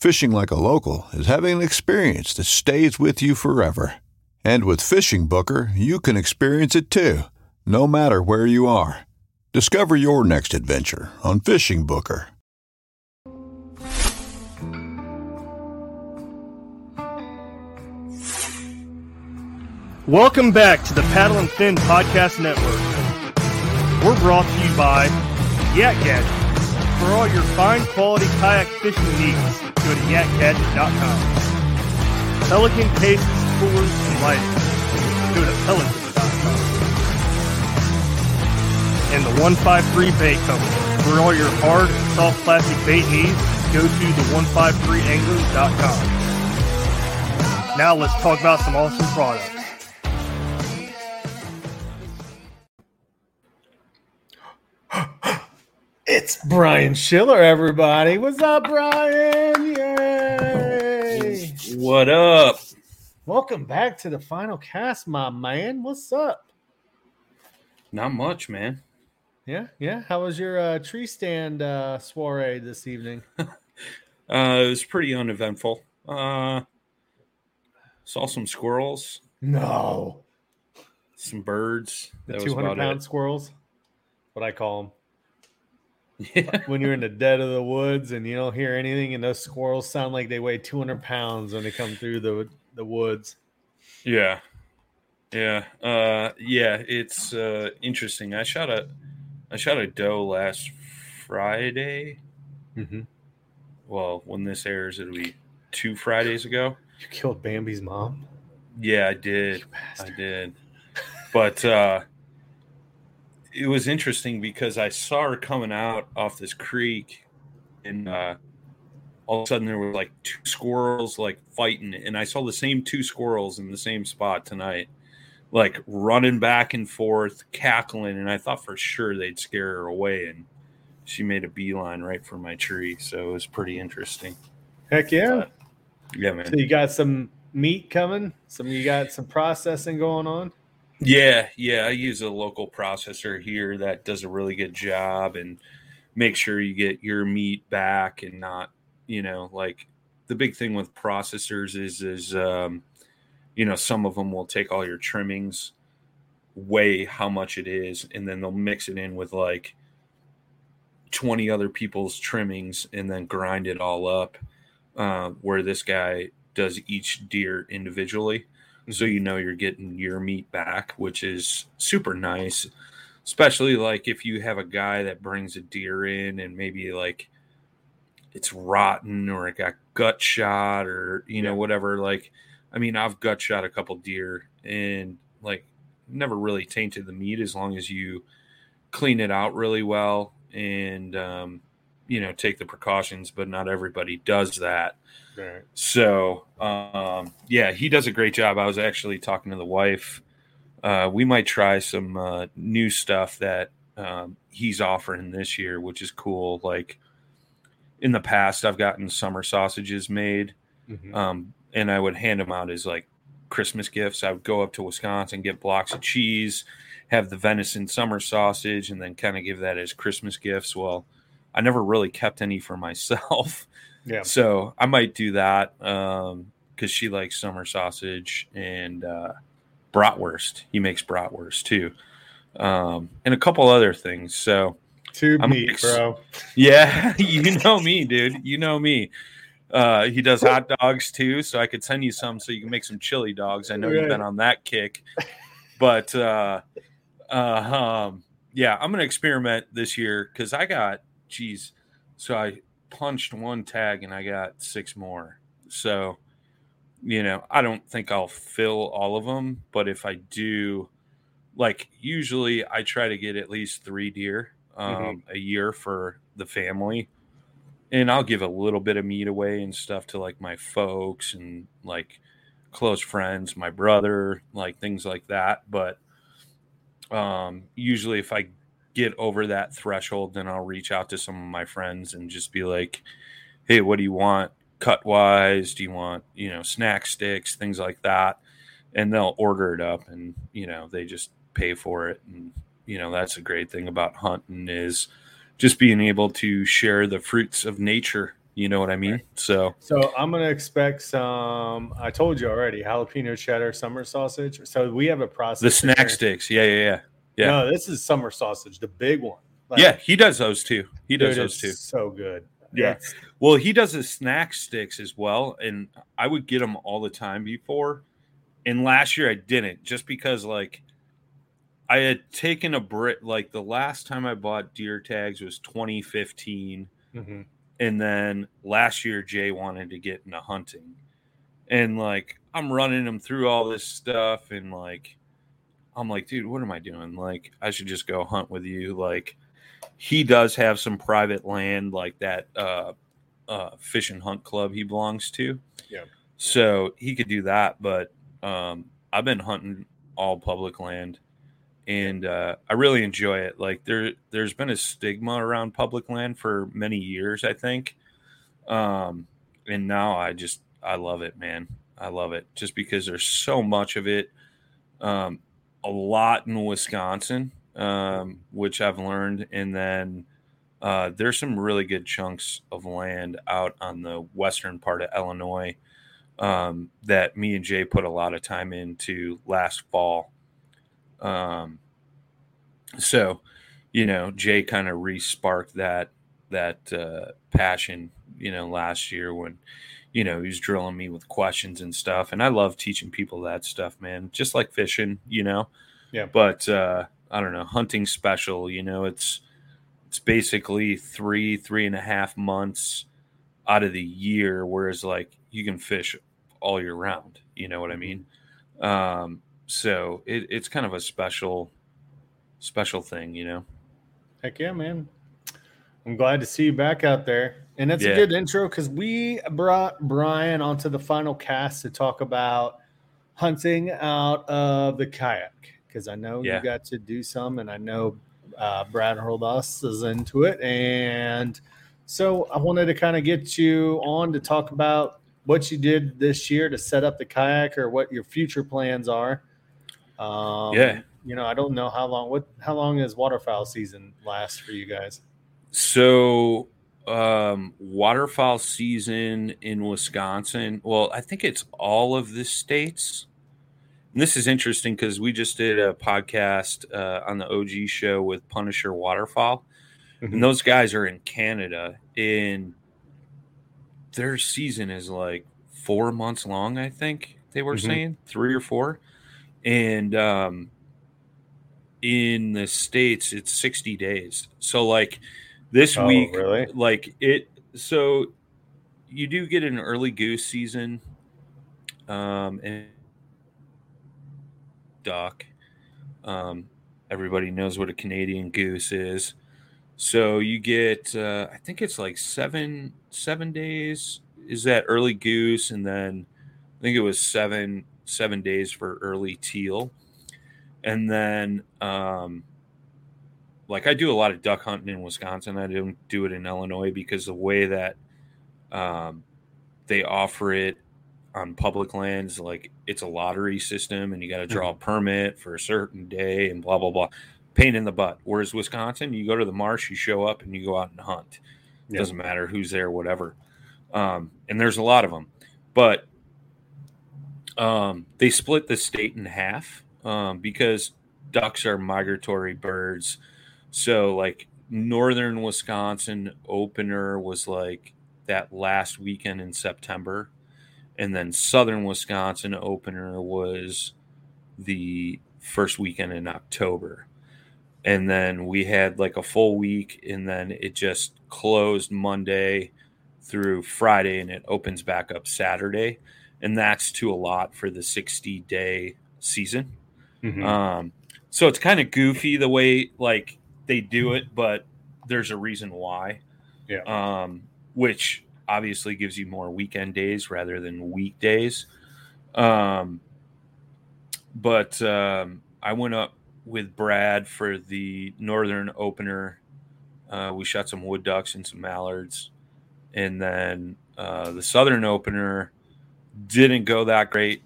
Fishing like a local is having an experience that stays with you forever. And with Fishing Booker, you can experience it too, no matter where you are. Discover your next adventure on Fishing Booker. Welcome back to the Paddle and Fin Podcast Network. We're brought to you by Yak Gadget. For all your fine quality kayak fishing needs, go to yakgadget.com. Pelican cases, coolers, and lighting. Go to pelican.com. And the 153 Bait Company. For all your hard, soft plastic bait needs, go to the 153anglers.com. Now let's talk about some awesome products. It's Brian Schiller, everybody. What's up, Brian? Yay! What up? Welcome back to the final cast, my man. What's up? Not much, man. Yeah, yeah. How was your uh, tree stand uh, soiree this evening? Uh, it was pretty uneventful. Uh, saw some squirrels, No, some birds. the That was two hundred about pound it. squirrels. What I call them. Yeah. When you're in the dead of the woods and you don't hear anything, and those squirrels sound like they weigh two hundred pounds when they come through the the woods. Yeah. Yeah. Uh yeah, it's uh interesting. I shot a I shot a doe last Friday. Mm-hmm. Well, when this airs, it'll be two Fridays ago. You killed Bambi's mom. Yeah, I did. I did. But uh it was interesting because I saw her coming out off this creek and uh all of a sudden there were like two squirrels like fighting and I saw the same two squirrels in the same spot tonight like running back and forth cackling and I thought for sure they'd scare her away and she made a beeline right for my tree so it was pretty interesting Heck yeah! yeah man So you got some meat coming. Some you got some processing going on. Yeah, yeah. I use a local processor here that does a really good job and make sure you get your meat back and not, you know, like the big thing with processors is is um, you know, some of them will take all your trimmings, weigh how much it is, and then they'll mix it in with like 20 other people's trimmings and then grind it all up. Uh, where this guy does each deer individually so you know you're getting your meat back, which is super nice. Especially like if you have a guy that brings a deer in and maybe like it's rotten or it got gut shot or you know Yeah. whatever. Like, I mean, I've gut shot a couple deer and like never really tainted the meat as long as you clean it out really well and um, you know take the precautions. But not everybody does that. Right. So, um, yeah, he does a great job. I was actually talking to the wife. Uh, we might try some uh, new stuff that um, he's offering this year, which is cool. Like in the past, I've gotten summer sausages made, Mhm. um, and I would hand them out as like Christmas gifts. I would go up to Wisconsin, get blocks of cheese, have the venison summer sausage, and then kind of give that as Christmas gifts. Well, I never really kept any for myself. Yeah. So I might do that because she likes summer sausage and uh, bratwurst. He makes bratwurst too, um, and a couple other things. So Tube I'm ex- bro. yeah, you know me, dude. You know me. Uh, he does hot dogs too, so I could send you some so you can make some chili dogs. I know you've been on that kick, but uh, uh, um, yeah, I'm gonna experiment this year because I got, geez, so I punched one tag and I got six more. So, you know, I don't think I'll fill all of them, but if I do, like usually I try to get at least three deer um, a year for the family and I'll give a little bit of meat away and stuff to like my folks and like close friends, my brother, like things like that. But um, usually, if I get over that threshold, then I'll reach out to some of my friends and just be like, "Hey, what do you want cut wise? Do you want you know snack sticks, things like that?" And they'll order it up, and you know they just pay for it, and you know that's a great thing about hunting is just being able to share the fruits of nature. You know what I mean? So So I'm gonna expect some. I told you already, jalapeno cheddar summer sausage. So we have a process. the snack sticks, yeah, yeah, yeah, yeah, No, this is summer sausage, the big one. Like, yeah. He does those too. He does dude, those too. So good. Yeah. It's- Well, he does his snack sticks as well, and I would get them all the time before. And last year I didn't, just because like I had taken a break. Like the last time I bought deer tags was 2015. mhm. and then last year Jay wanted to get into hunting, and like I'm running him through all this stuff, and like I'm like, dude, what am I doing? Like I should just go hunt with you. Like he does have some private land, like that uh, uh, fish and hunt club he belongs to. Yeah. So he could do that, but um, I've been hunting all public land and uh, I really enjoy it. Like there, there's been a stigma around public land for many years, I think, um, and now I just I love it, man. I love it just because there's so much of it. Um, a lot in Wisconsin, um, which I've learned, and then uh, there's some really good chunks of land out on the western part of Illinois um, that me and Jay put a lot of time into last fall. Um, so, you know, Jay kind of re-sparked that that uh, passion, you know, last year when, you know, he's drilling me with questions and stuff, and I love teaching people that stuff, man. Just like fishing, you know. Yeah. But uh, I don't know, hunting special, you know, it's it's basically three three and a half months out of the year, whereas like you can fish all year round. You know what I mean? Um, so it, it's kind of a special special thing, you know. Heck yeah, man. I'm glad to see you back out there. And that's Yeah. a good intro because we brought Brian onto the final cast to talk about hunting out of the kayak. Because I know Yeah. you got to do some, and I know uh, Brad Holdos is into it. And so I wanted to kind of get you on to talk about what you did this year to set up the kayak or what your future plans are. Um, Yeah. You know, I don't know how long. What? How long is waterfowl season last for you guys? So um waterfowl season in Wisconsin. Well, I think it's all of the states. And this is interesting because we just did a podcast uh, on the OG show with Punisher Waterfowl, Mhm. and those guys are in Canada. And their season is like four months long. I think they were Mhm. saying three or four, and um, in the states it's sixty days. So like this Oh, week, really? like it. So you do get an early goose season, um, and duck. Um, everybody knows what a Canadian goose is. So you get, uh, I think it's like seven seven days is that early goose, and then I think it was seven seven days for early teal, and then um, like I do a lot of duck hunting in Wisconsin. I don't do it in Illinois because the way that um, they offer it on public lands, like it's a lottery system and you got to draw a permit for a certain day and blah, blah, blah. Pain in the butt. Whereas Wisconsin, you go to the marsh, you show up and you go out and hunt. Yeah. Doesn't matter who's there, whatever. Um, and there's a lot of them. But um, they split the state in half um, because ducks are migratory birds. So, like, northern Wisconsin opener was like that last weekend in September. And then southern Wisconsin opener was the first weekend in October. And then we had like a full week, and then it just closed Monday through Friday, and it opens back up Saturday. And that's too a lot for the 60 day season. Mhm. Um, so it's kind of goofy the way like they do it, but there's a reason why. Yeah. Um, which obviously gives you more weekend days rather than weekdays. Um, but um, I went up with Brad for the northern opener. Uh, we shot some wood ducks and some mallards, and then uh, the southern opener didn't go that great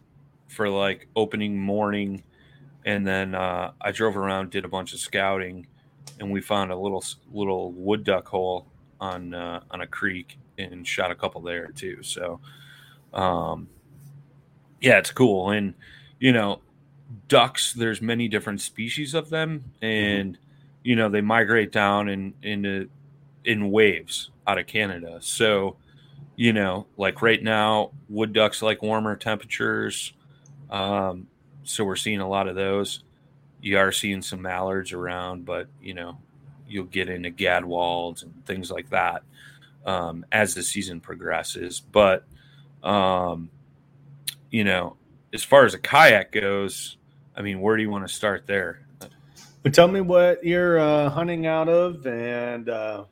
for like opening morning and then uh, I drove around, did a bunch of scouting, and we found a little little wood duck hole on uh, on a creek and shot a couple there too. So, um, yeah, it's cool. And you know, ducks. There's many different species of them, and you know they migrate down in into in waves out of Canada. So, you know, like right now, wood ducks like warmer temperatures. Um, so we're seeing a lot of those. You are seeing some mallards around, but you know, you'll get into gadwalls and things like that um, as the season progresses. But um, you know, as far as a kayak goes, I mean, where do you want to start there? But tell me what you're uh, hunting out of, and uh,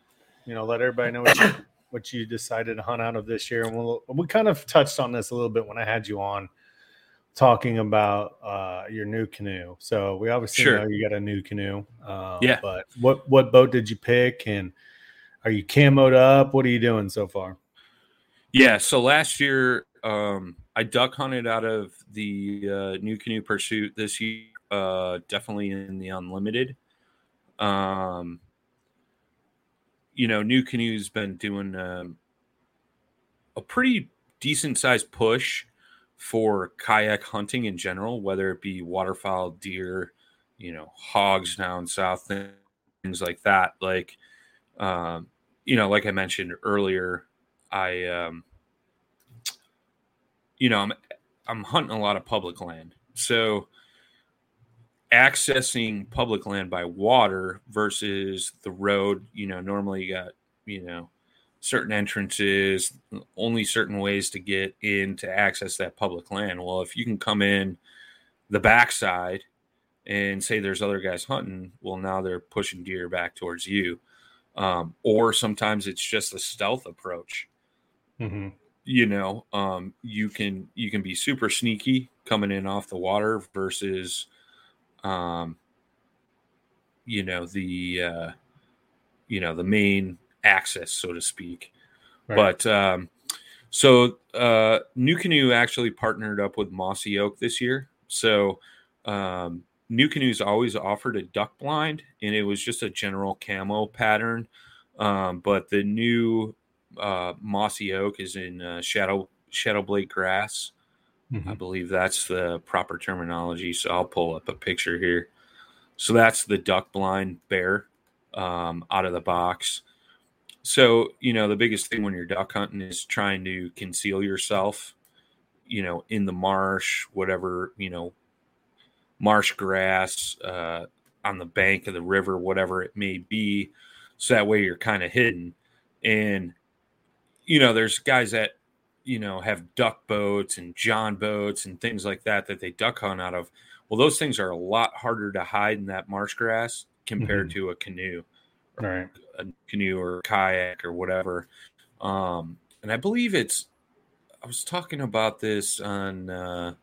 you know, let everybody know what you, what you decided to hunt out of this year. And we'll, we kind of touched on this a little bit when I had you on, talking about uh, your new canoe. So we obviously Sure. know you got a new canoe. Um, Yeah. But what what boat did you pick, and are you camoed up? What are you doing so far? Yeah, so last year um, I duck hunted out of the uh, NuCanoe pursuit. This year, uh, definitely in the unlimited. Um, you know, NuCanoe's been doing um, a pretty decent sized push for kayak hunting in general, whether it be waterfowl, deer, you know, hogs down south, things like that. Like, um, you know, like I mentioned earlier, I, um, you know, I'm I'm hunting a lot of public land, so accessing public land by water versus the road. You know, normally you got you know certain entrances, only certain ways to get in to access that public land. Well, if you can come in the backside and say there's other guys hunting, well, now they're pushing deer back towards you. Um, or sometimes it's just a stealth approach Mm-hmm. you know um you can you can be super sneaky coming in off the water versus um you know the uh you know the main access so to speak but um so uh NuCanoe actually partnered up with mossy oak this year so um NuCanoe's always offered a duck blind and it was just a general camo pattern um but the new uh, mossy oak is in uh, shadow shadow blade grass. I believe that's the proper terminology. So I'll pull up a picture here. So that's the duck blind bare um, out of the box. So you know the biggest thing when you're duck hunting is trying to conceal yourself. You know, in the marsh, whatever you know, marsh grass uh, on the bank of the river, whatever it may be. So that way you're kind of hidden. And you know, there's guys that, you know, have duck boats and John boats and things like that that they duck hunt out of. Well, those things are a lot harder to hide in that marsh grass compared to a canoe, right. a canoe or kayak or whatever. Um, and I believe it's, I was talking about this on uh,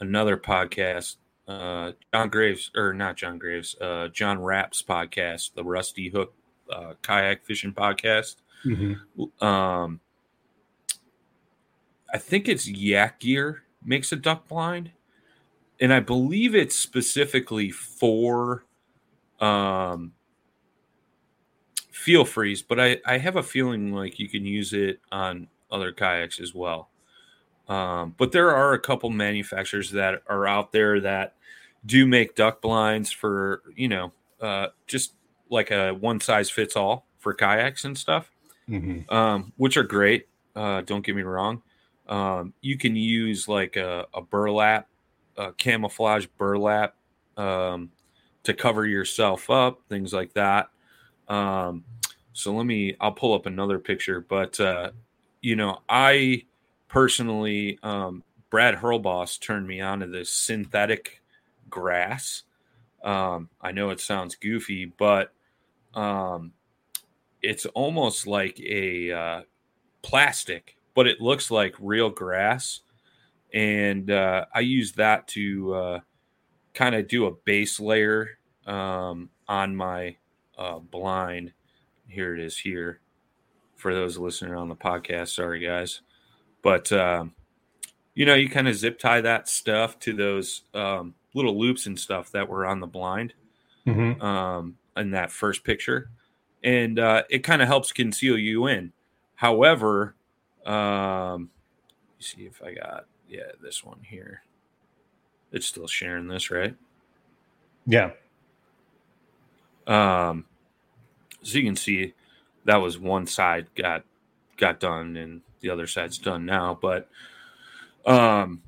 another podcast, uh, John Graves, or not John Graves, uh, John Rapp's podcast, the Rusty Hook uh, kayak fishing podcast Mm-hmm. um I think it's Yak Gear makes a duck blind, and I believe it's specifically for um, Feel Frees. But I I have a feeling like you can use it on other kayaks as well. Um, but there are a couple manufacturers that are out there that do make duck blinds for you know uh, just like a one size fits all for kayaks and stuff, Mhm. um, which are great. Uh, don't get me wrong. Um, you can use like a, a burlap, a camouflage burlap um, to cover yourself up, things like that. Um, so let me, I'll pull up another picture, but uh, you know, I personally, um, Brad Hurlboss turned me on to this synthetic grass. Um, I know it sounds goofy, but um, it's almost like a uh, plastic, but it looks like real grass. And uh, I use that to uh, kind of do a base layer um, on my uh, blind. Here it is here for those listening on the podcast. Sorry, guys. But, um, you know, you kind of zip tie that stuff to those um, little loops and stuff that were on the blind Mhm. um, in that first picture, and uh, it kind of helps conceal you in. However, um, let me see if I got yeah this one here. It's still sharing this, right? Yeah. Um, so you can see that was one side got got done and the other side's done now. But um,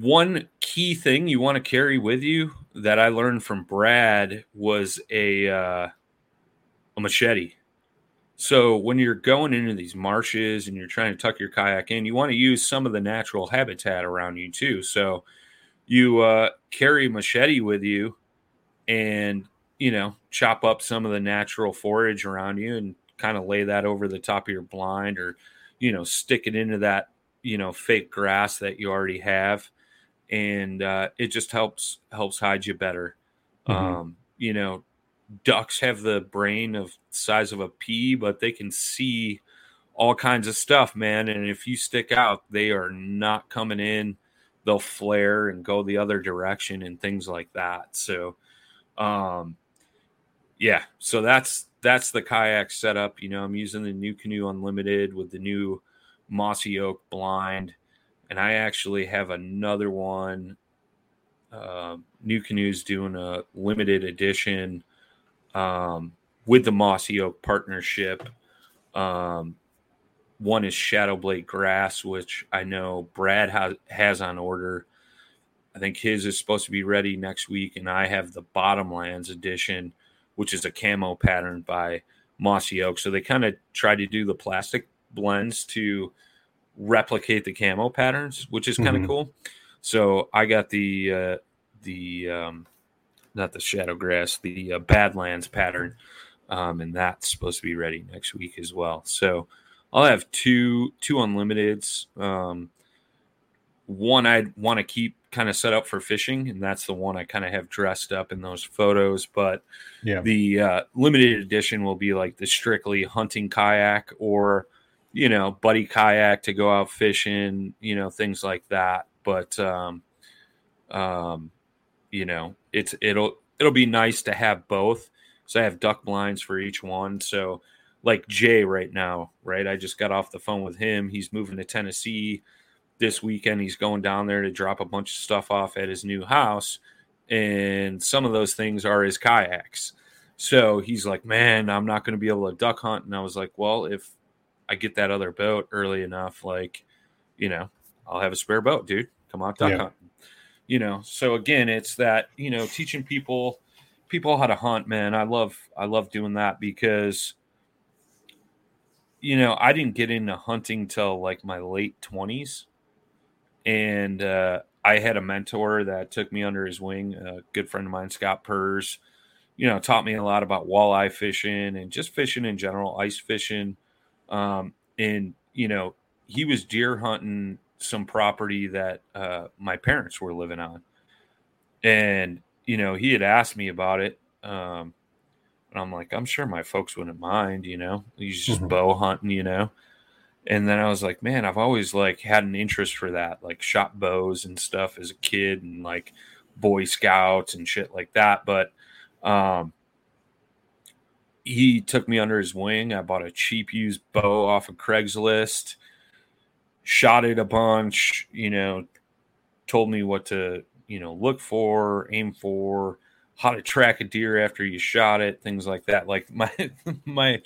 one key thing you want to carry with you that I learned from Brad was a uh, a machete. So when you're going into these marshes and you're trying to tuck your kayak in, you want to use some of the natural habitat around you too. So you uh, carry machete with you and you know chop up some of the natural forage around you and kind of lay that over the top of your blind or you know stick it into that you know fake grass that you already have. And uh, it just helps helps hide you better. Mhm. um, you know ducks have the brain of size of a pea but they can see all kinds of stuff man. And if you stick out they are not coming in. They'll flare and go the other direction and things like that. So um yeah so that's that's the kayak setup you know i'm using the NuCanoe unlimited with the new mossy oak blind and i actually have another one uh, NuCanoe's doing a limited edition um, with the mossy oak partnership um, one is shadow blade grass which i know brad ha- has on order. I think his is supposed to be ready next week, and I have the Bottomlands edition, which is a camo pattern by Mossy Oak. So they kind of try to do the plastic blends to replicate the camo patterns, which is kind of Mhm. cool. So I got the uh, the um, not the Shadow Grass, the uh, Badlands pattern, um, and that's supposed to be ready next week as well. So I'll have two two unlimiteds. Um, one I'd want to keep kind of set up for fishing, and that's the one I kind of have dressed up in those photos. But Yeah. the uh, limited edition will be like the strictly hunting kayak or you know buddy kayak to go out fishing, you know things like that. But um, um, you know it's it'll it'll be nice to have both. So I have duck blinds for each one. So like Jay right now, right? I just got off the phone with him. He's moving to Tennessee this weekend. He's going down there to drop a bunch of stuff off at his new house. And some of those things are his kayaks. So he's like, Man, I'm not going to be able to duck hunt. And I was like, Well, if I get that other boat early enough, like, you know, I'll have a spare boat, dude. Come out duck Yeah. hunting. You know, so again, it's that, you know, teaching people people how to hunt, man. I love I love doing that because you know, I didn't get into hunting till like my late 20s. And uh, I had a mentor that took me under his wing, a good friend of mine, Scott Purrs, you know, taught me a lot about walleye fishing and just fishing in general, ice fishing. Um, and, you know, he was deer hunting some property that uh, my parents were living on. And, you know, he had asked me about it. Um, and I'm like, I'm sure my folks wouldn't mind, you know. He's just Mhm. bow hunting, you know. And then I was like, man, I've always like had an interest for that, like shot bows and stuff as a kid and like Boy Scouts and shit like that. But um he took me under his wing. I bought a cheap used bow off of Craigslist, shot it a bunch, you know, told me what to, you know, look for, aim for, how to track a deer after you shot it, things like that. Like my my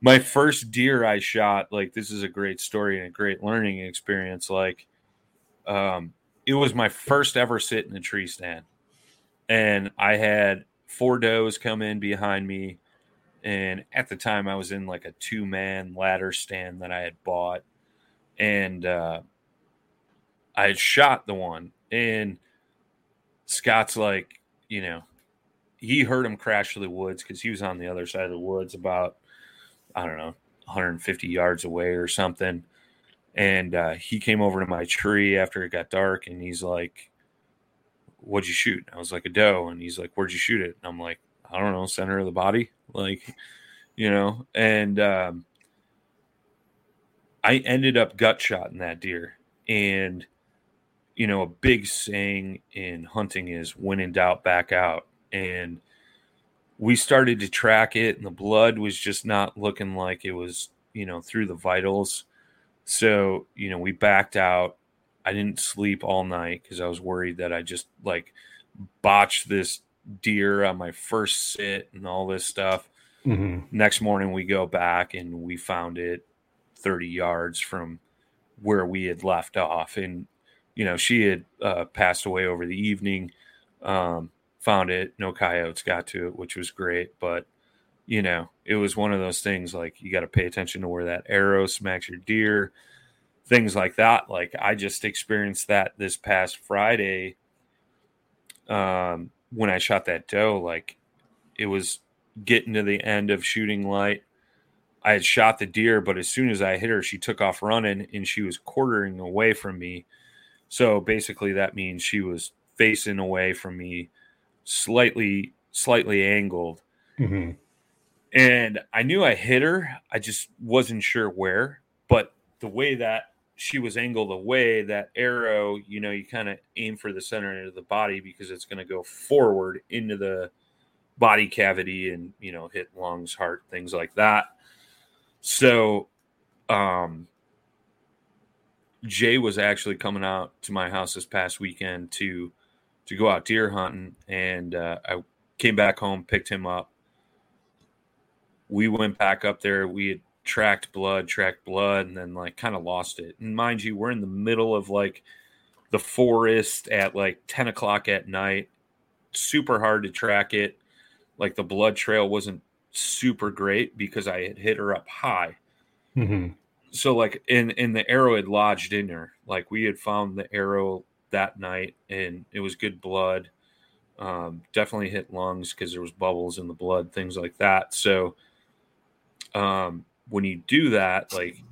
my first deer I shot, like this is a great story and a great learning experience. Like, um, it was my first ever sit in a tree stand, and I had four does come in behind me, and at the time I was in like a two man ladder stand that I had bought, and uh, I had shot the one, and Scott's like, you know, he heard him crash to the woods because he was on the other side of the woods about I don't know, 150 yards away or something. And uh, he came over to my tree after it got dark and he's like, What'd you shoot? I was like, A doe. And he's like, Where'd you shoot it? And I'm like, I don't know, center of the body. Like, you know, and um, I ended up gut shotting that deer. And, you know, a big saying in hunting is when in doubt, back out. And we started to track it and the blood was just not looking like it was you know through the vitals. So you know we backed out. I didn't sleep all night because i was worried that i just like botched this deer on my first sit and all this stuff. Mm-hmm. next morning we go back and we found it 30 yards from where we had left off. And you know she had uh, passed away over the evening. Um, found it no coyotes got to it which was great but you know it was one of those things like you got to pay attention to where that arrow smacks your deer things like that like i just experienced that this past friday um, when i shot that doe like it was getting to the end of shooting light. I had shot the deer but as soon as i hit her she took off running and she was quartering away from me. So basically that means she was facing away from me slightly slightly angled Mm-hmm. and I knew I hit her. I just wasn't sure where. But the way that she was angled away, that arrow, you know, you kind of aim for the center of the body because it's going to go forward into the body cavity and, you know, hit lungs, heart, things like that. So, um, Jay was actually coming out to my house this past weekend to to go out deer hunting, and uh, I came back home, picked him up. We went back up there. We had tracked blood, tracked blood, and then like kind of lost it. And mind you, we're in the middle of like the forest at like 10 o'clock at night. Super hard to track it. Like the blood trail wasn't super great because I had hit her up high. Mm-hmm. So like in in the arrow had lodged in her. Like we had found the arrow that night and it was good blood. Um, definitely hit lungs because there was bubbles in the blood, things like that. So um, when you do that, like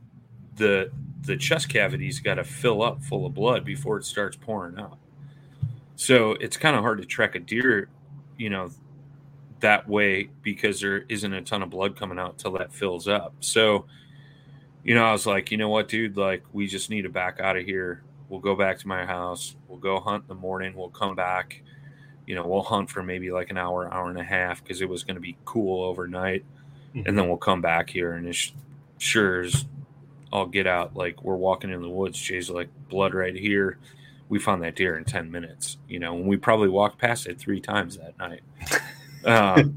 the the chest cavity's got to fill up full of blood before it starts pouring out. So it's kind of hard to track a deer, you know, that way because there isn't a ton of blood coming out till that fills up. So, you know, I was like, you know what, dude, like we just need to back out of here. We'll go back to my house. We'll go hunt in the morning. We'll come back. You know, we'll hunt for maybe like an hour, hour and a half because it was going to be cool overnight. And then we'll come back here and it's sure as I'll get out. Like we're walking in the woods. Jay's like, blood right here. We found that deer in 10 minutes, you know, and we probably walked past it three times that night. um,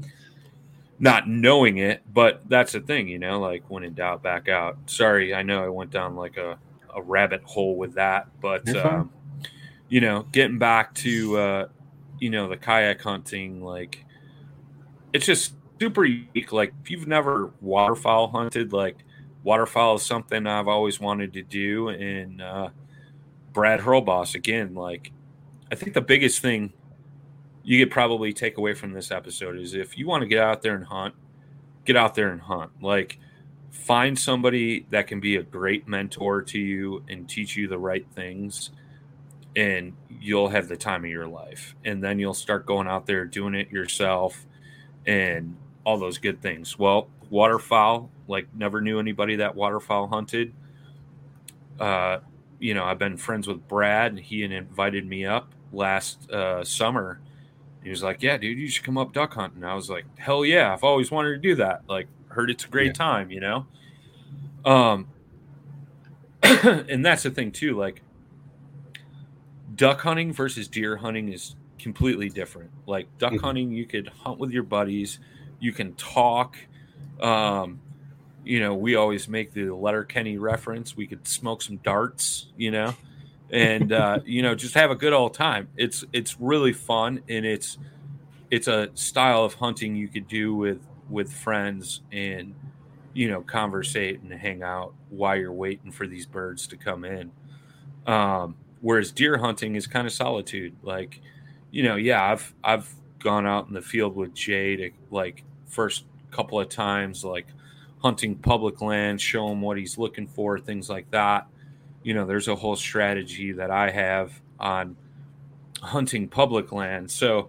not knowing it, but that's the thing, you know, like when in doubt, back out. Sorry, I know I went down like a, a rabbit hole with that, but, um, you know, getting back to, uh, you know, the kayak hunting, like it's just super unique. Like if you've never waterfowl hunted, like waterfowl is something I've always wanted to do. And uh, Brad Hurlboss, again, like I think the biggest thing you could probably take away from this episode is if you want to get out there and hunt, get out there and hunt. Like find somebody that can be a great mentor to you and teach you the right things and you'll have the time of your life and then you'll start going out there doing it yourself and all those good things well waterfowl like never knew anybody that waterfowl hunted uh, you know, I've been friends with Brad, and he invited me up last uh, summer. He was like, "Yeah, dude, you should come up duck hunting." I was like, "Hell yeah! I've always wanted to do that. Like, heard it's a great Yeah. time, you know." Um, and that's the thing too. Like, duck hunting versus deer hunting is completely different. Like duck Mhm. hunting, you could hunt with your buddies, you can talk. Um, you know, we always make the Letterkenny reference. We could smoke some darts, you know, and uh, you know, just have a good old time. It's it's really fun, and it's it's a style of hunting you could do with with friends and you know conversate and hang out while you're waiting for these birds to come in. Um, whereas deer hunting is kind of solitude. Like, you know, yeah, I've I've gone out in the field with Jay to like first couple of times, like hunting public land, show him what he's looking for, things like that. You know, there's a whole strategy that I have on hunting public land. So,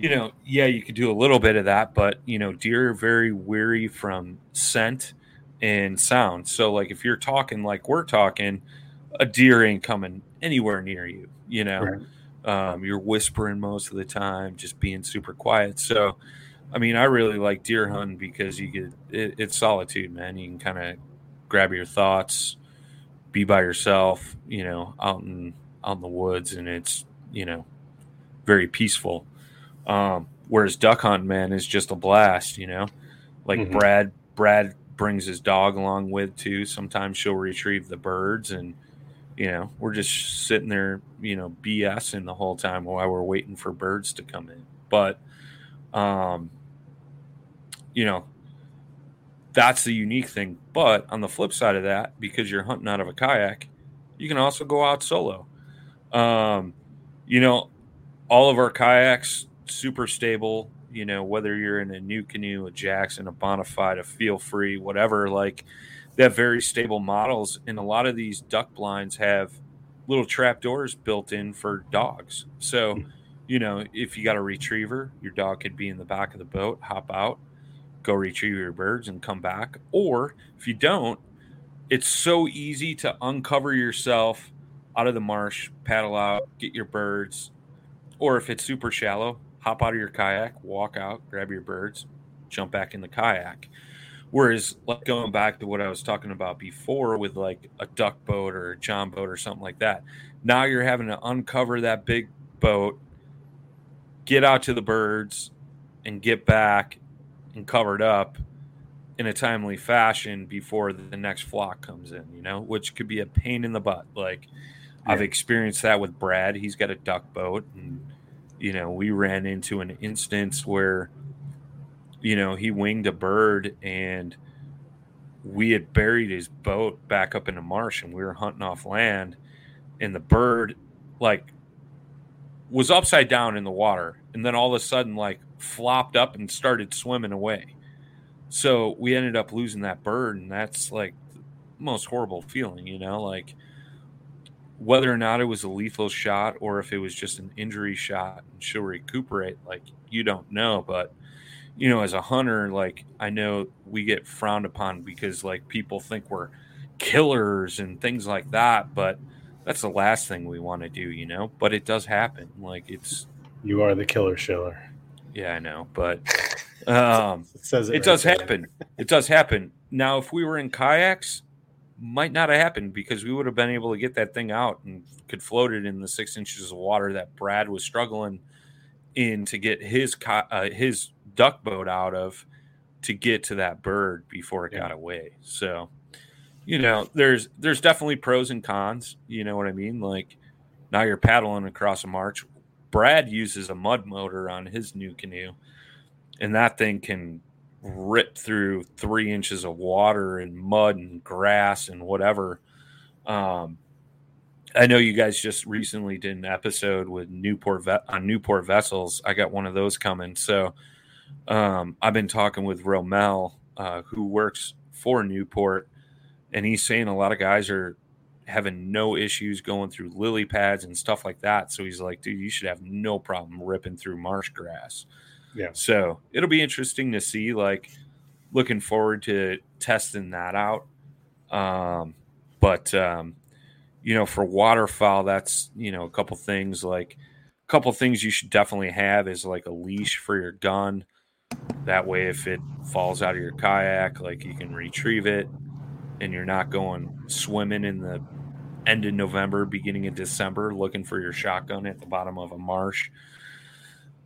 you know, yeah, you could do a little bit of that, but you know, deer are very weary from scent and sound. So, like if you're talking like we're talking, a deer ain't coming anywhere near you. You know, Right. um, you're whispering most of the time, just being super quiet. So, I mean, I really like deer hunting because you get it, it's solitude, man. You can kind of grab your thoughts, be by yourself, you know, out in out in the woods, and it's you know very peaceful. Um, whereas duck Hunt man, is just a blast. You know, like Mhm. Brad Brad brings his dog along with too. Sometimes she'll retrieve the birds and you know, we're just sitting there, you know, BSing the whole time while we're waiting for birds to come in. But, um, you know, that's the unique thing. But on the flip side of that, because you're hunting out of a kayak, you can also go out solo. Um, you know, all of our kayaks super stable. You know, whether you're in a NuCanoe, a Jackson, a Bonafide, a Feel Free, whatever, like they have very stable models, and a lot of these duck blinds have little trap doors built in for dogs. So, you know, if you got a retriever, your dog could be in the back of the boat, hop out, go retrieve your birds, and come back. Or if you don't, it's so easy to uncover yourself out of the marsh, paddle out, get your birds. Or if it's super shallow, hop out of your kayak, walk out, grab your birds, jump back in the kayak. Whereas, like going back to what I was talking about before with like a duck boat or a john boat or something like that, now you're having to uncover that big boat, get out to the birds, and get back and covered up in a timely fashion before the next flock comes in, you know, which could be a pain in the butt. Like I've experienced that with Brad. He's got a duck boat and you know, we ran into an instance where you know, he winged a bird and we had buried his boat back up in the marsh and we were hunting off land and the bird like was upside down in the water and then all of a sudden like flopped up and started swimming away. So we ended up losing that bird and that's like the most horrible feeling, you know, like whether or not it was a lethal shot or if it was just an injury shot and she'll recuperate, like you don't know. But you know, as a hunter, like I know we get frowned upon because like people think we're killers and things like that, but that's the last thing we want to do, you know. But it does happen. Like it's You are the killer shiller. yeah, I know, but um It says it, it right does there. happen. It does happen. Now, if we were in kayaks, might not have happened because we would have been able to get that thing out and could float it in the six inches of water that Brad was struggling in to get his uh, his duck boat out of to get to that bird before it Yeah. got away. So, you know, there's there's definitely pros and cons. You know what I mean? Like now you're paddling across a march. Brad uses a mud motor on his NuCanoe, and that thing can rip through three inches of water and mud and grass and whatever. Um, I know you guys just recently did an episode with Newport on Newport vessels. I got one of those coming, so um, I've been talking with Romel, uh, who works for Newport, and he's saying a lot of guys are having no issues going through lily pads and stuff like that. So he's like, dude, you should have no problem ripping through marsh grass. Yeah. So it'll be interesting to see. Like, looking forward to testing that out. Um, but um, you know, for waterfowl, that's you know a couple things like a couple things you should definitely have is like a leash for your gun. That way, if it falls out of your kayak, like you can retrieve it, and you're not going swimming in the end of November, beginning of December, looking for your shotgun at the bottom of a marsh.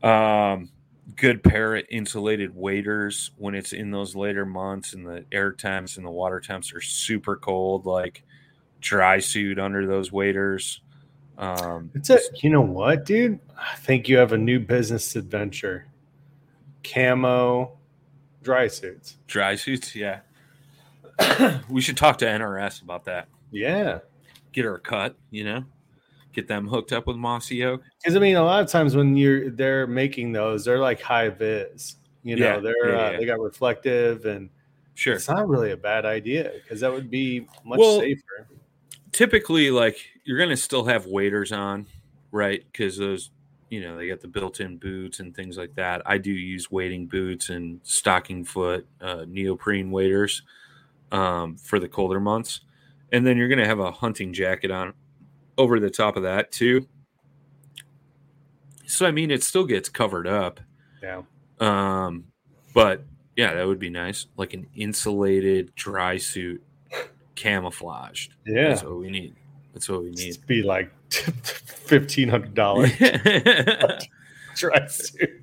Um, good pair of insulated waders when it's in those later months and the air temps and the water temps are super cold, like dry suit under those waders. Um, It's a, you know what, dude? I think you have a new business adventure. Camo dry suits. dry suits, yeah. we should talk to NRS about that. Yeah. Get her a cut, you know, get them hooked up with Mossy Oak. Because I mean, a lot of times when you're they're making those, they're like high vis. You know, Yeah, they're yeah, uh, yeah. they got reflective, and Sure. it's not really a bad idea because that would be much Well, safer. typically like you're going to still have waders on right because those you know they got the built-in boots and things like that i do use wading boots and stocking foot uh, neoprene waders um, for the colder months and then you're going to have a hunting jacket on over the top of that too so i mean it still gets covered up Yeah. um, but yeah that would be nice like an insulated dry suit camouflaged Yeah. that's what we need. That's what we need. It'd be like fifteen hundred dollars dry suit.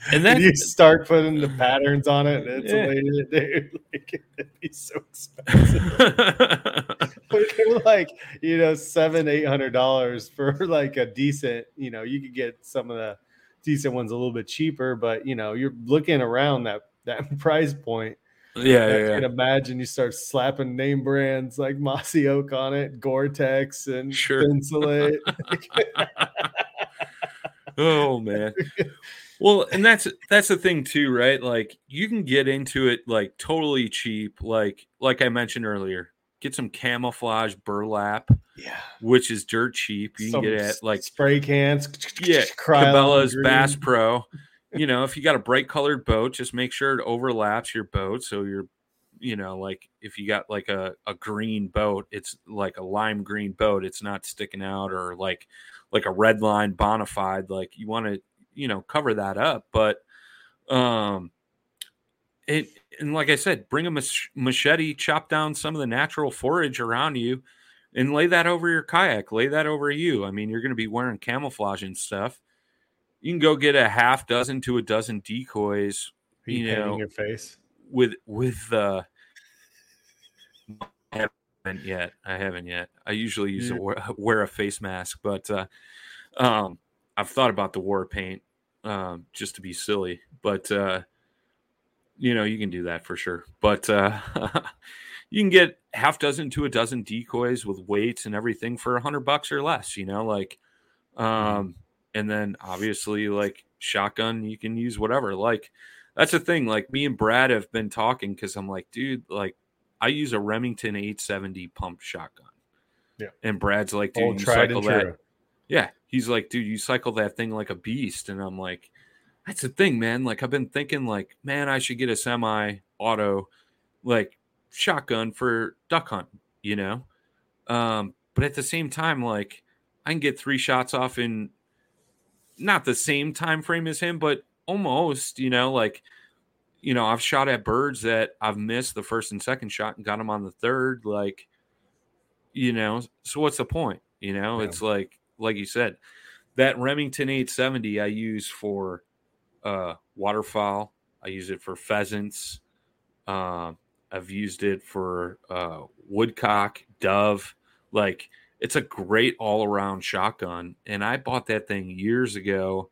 and Then you start putting the patterns on it, and it's Yeah. dude. Like, it'd be so expensive. They're like you know seven eight hundred dollars for like a decent you know you could get some of the decent ones a little bit cheaper but you know you're looking around that that price point yeah, I yeah, can yeah. imagine you start slapping name brands like Mossy Oak on it, Gore-Tex and Sure. Insulate. Oh man. Well, and that's that's the thing too, right? Like you can get into it like totally cheap, like like I mentioned earlier. Get some camouflage burlap, yeah. which is dirt cheap. You Some can get it at like spray cans. yeah, Cabela's green. Bass Pro. You know, if you got a bright colored boat, just make sure it overlaps your boat. So you're, you know, like if you got like a, a green boat, it's like a lime green boat. It's not sticking out or like like a red line bonafide. Like you want to, you know, cover that up. But um it and like I said, bring a mach- machete, chop down some of the natural forage around you and lay that over your kayak, lay that over you. I mean, you're going to be wearing camouflage and stuff. You can go get a half dozen to a dozen decoys Are you, you know, your face? with with uh I haven't yet. I haven't yet. I usually use a Yeah. wear, wear a face mask, but uh um I've thought about the war paint um just to be silly, but uh you know, you can do that for sure. But uh you can get half dozen to a dozen decoys with weights and everything for a hundred bucks or less, you know, like um and then obviously like shotgun you can use whatever like that's the thing like me and brad have been talking because i'm like dude like i use a remington 870 pump shotgun Yeah. and brad's like dude Old you cycle that true. Yeah he's like dude you cycle that thing like a beast. And i'm like that's the thing man. Like i've been thinking like man i should get a semi auto like shotgun for duck hunting you know? Um but at the same time like i can get three shots off in not the same time frame as him but almost you know? Like you know i've shot at birds that i've missed the first and second shot and got them on the third like you know? So what's the point you know? Yeah. it's like like you said that remington 870 i use for uh waterfowl i use it for pheasants um i've used it for uh woodcock dove like it's a great all-around shotgun and i bought that thing years ago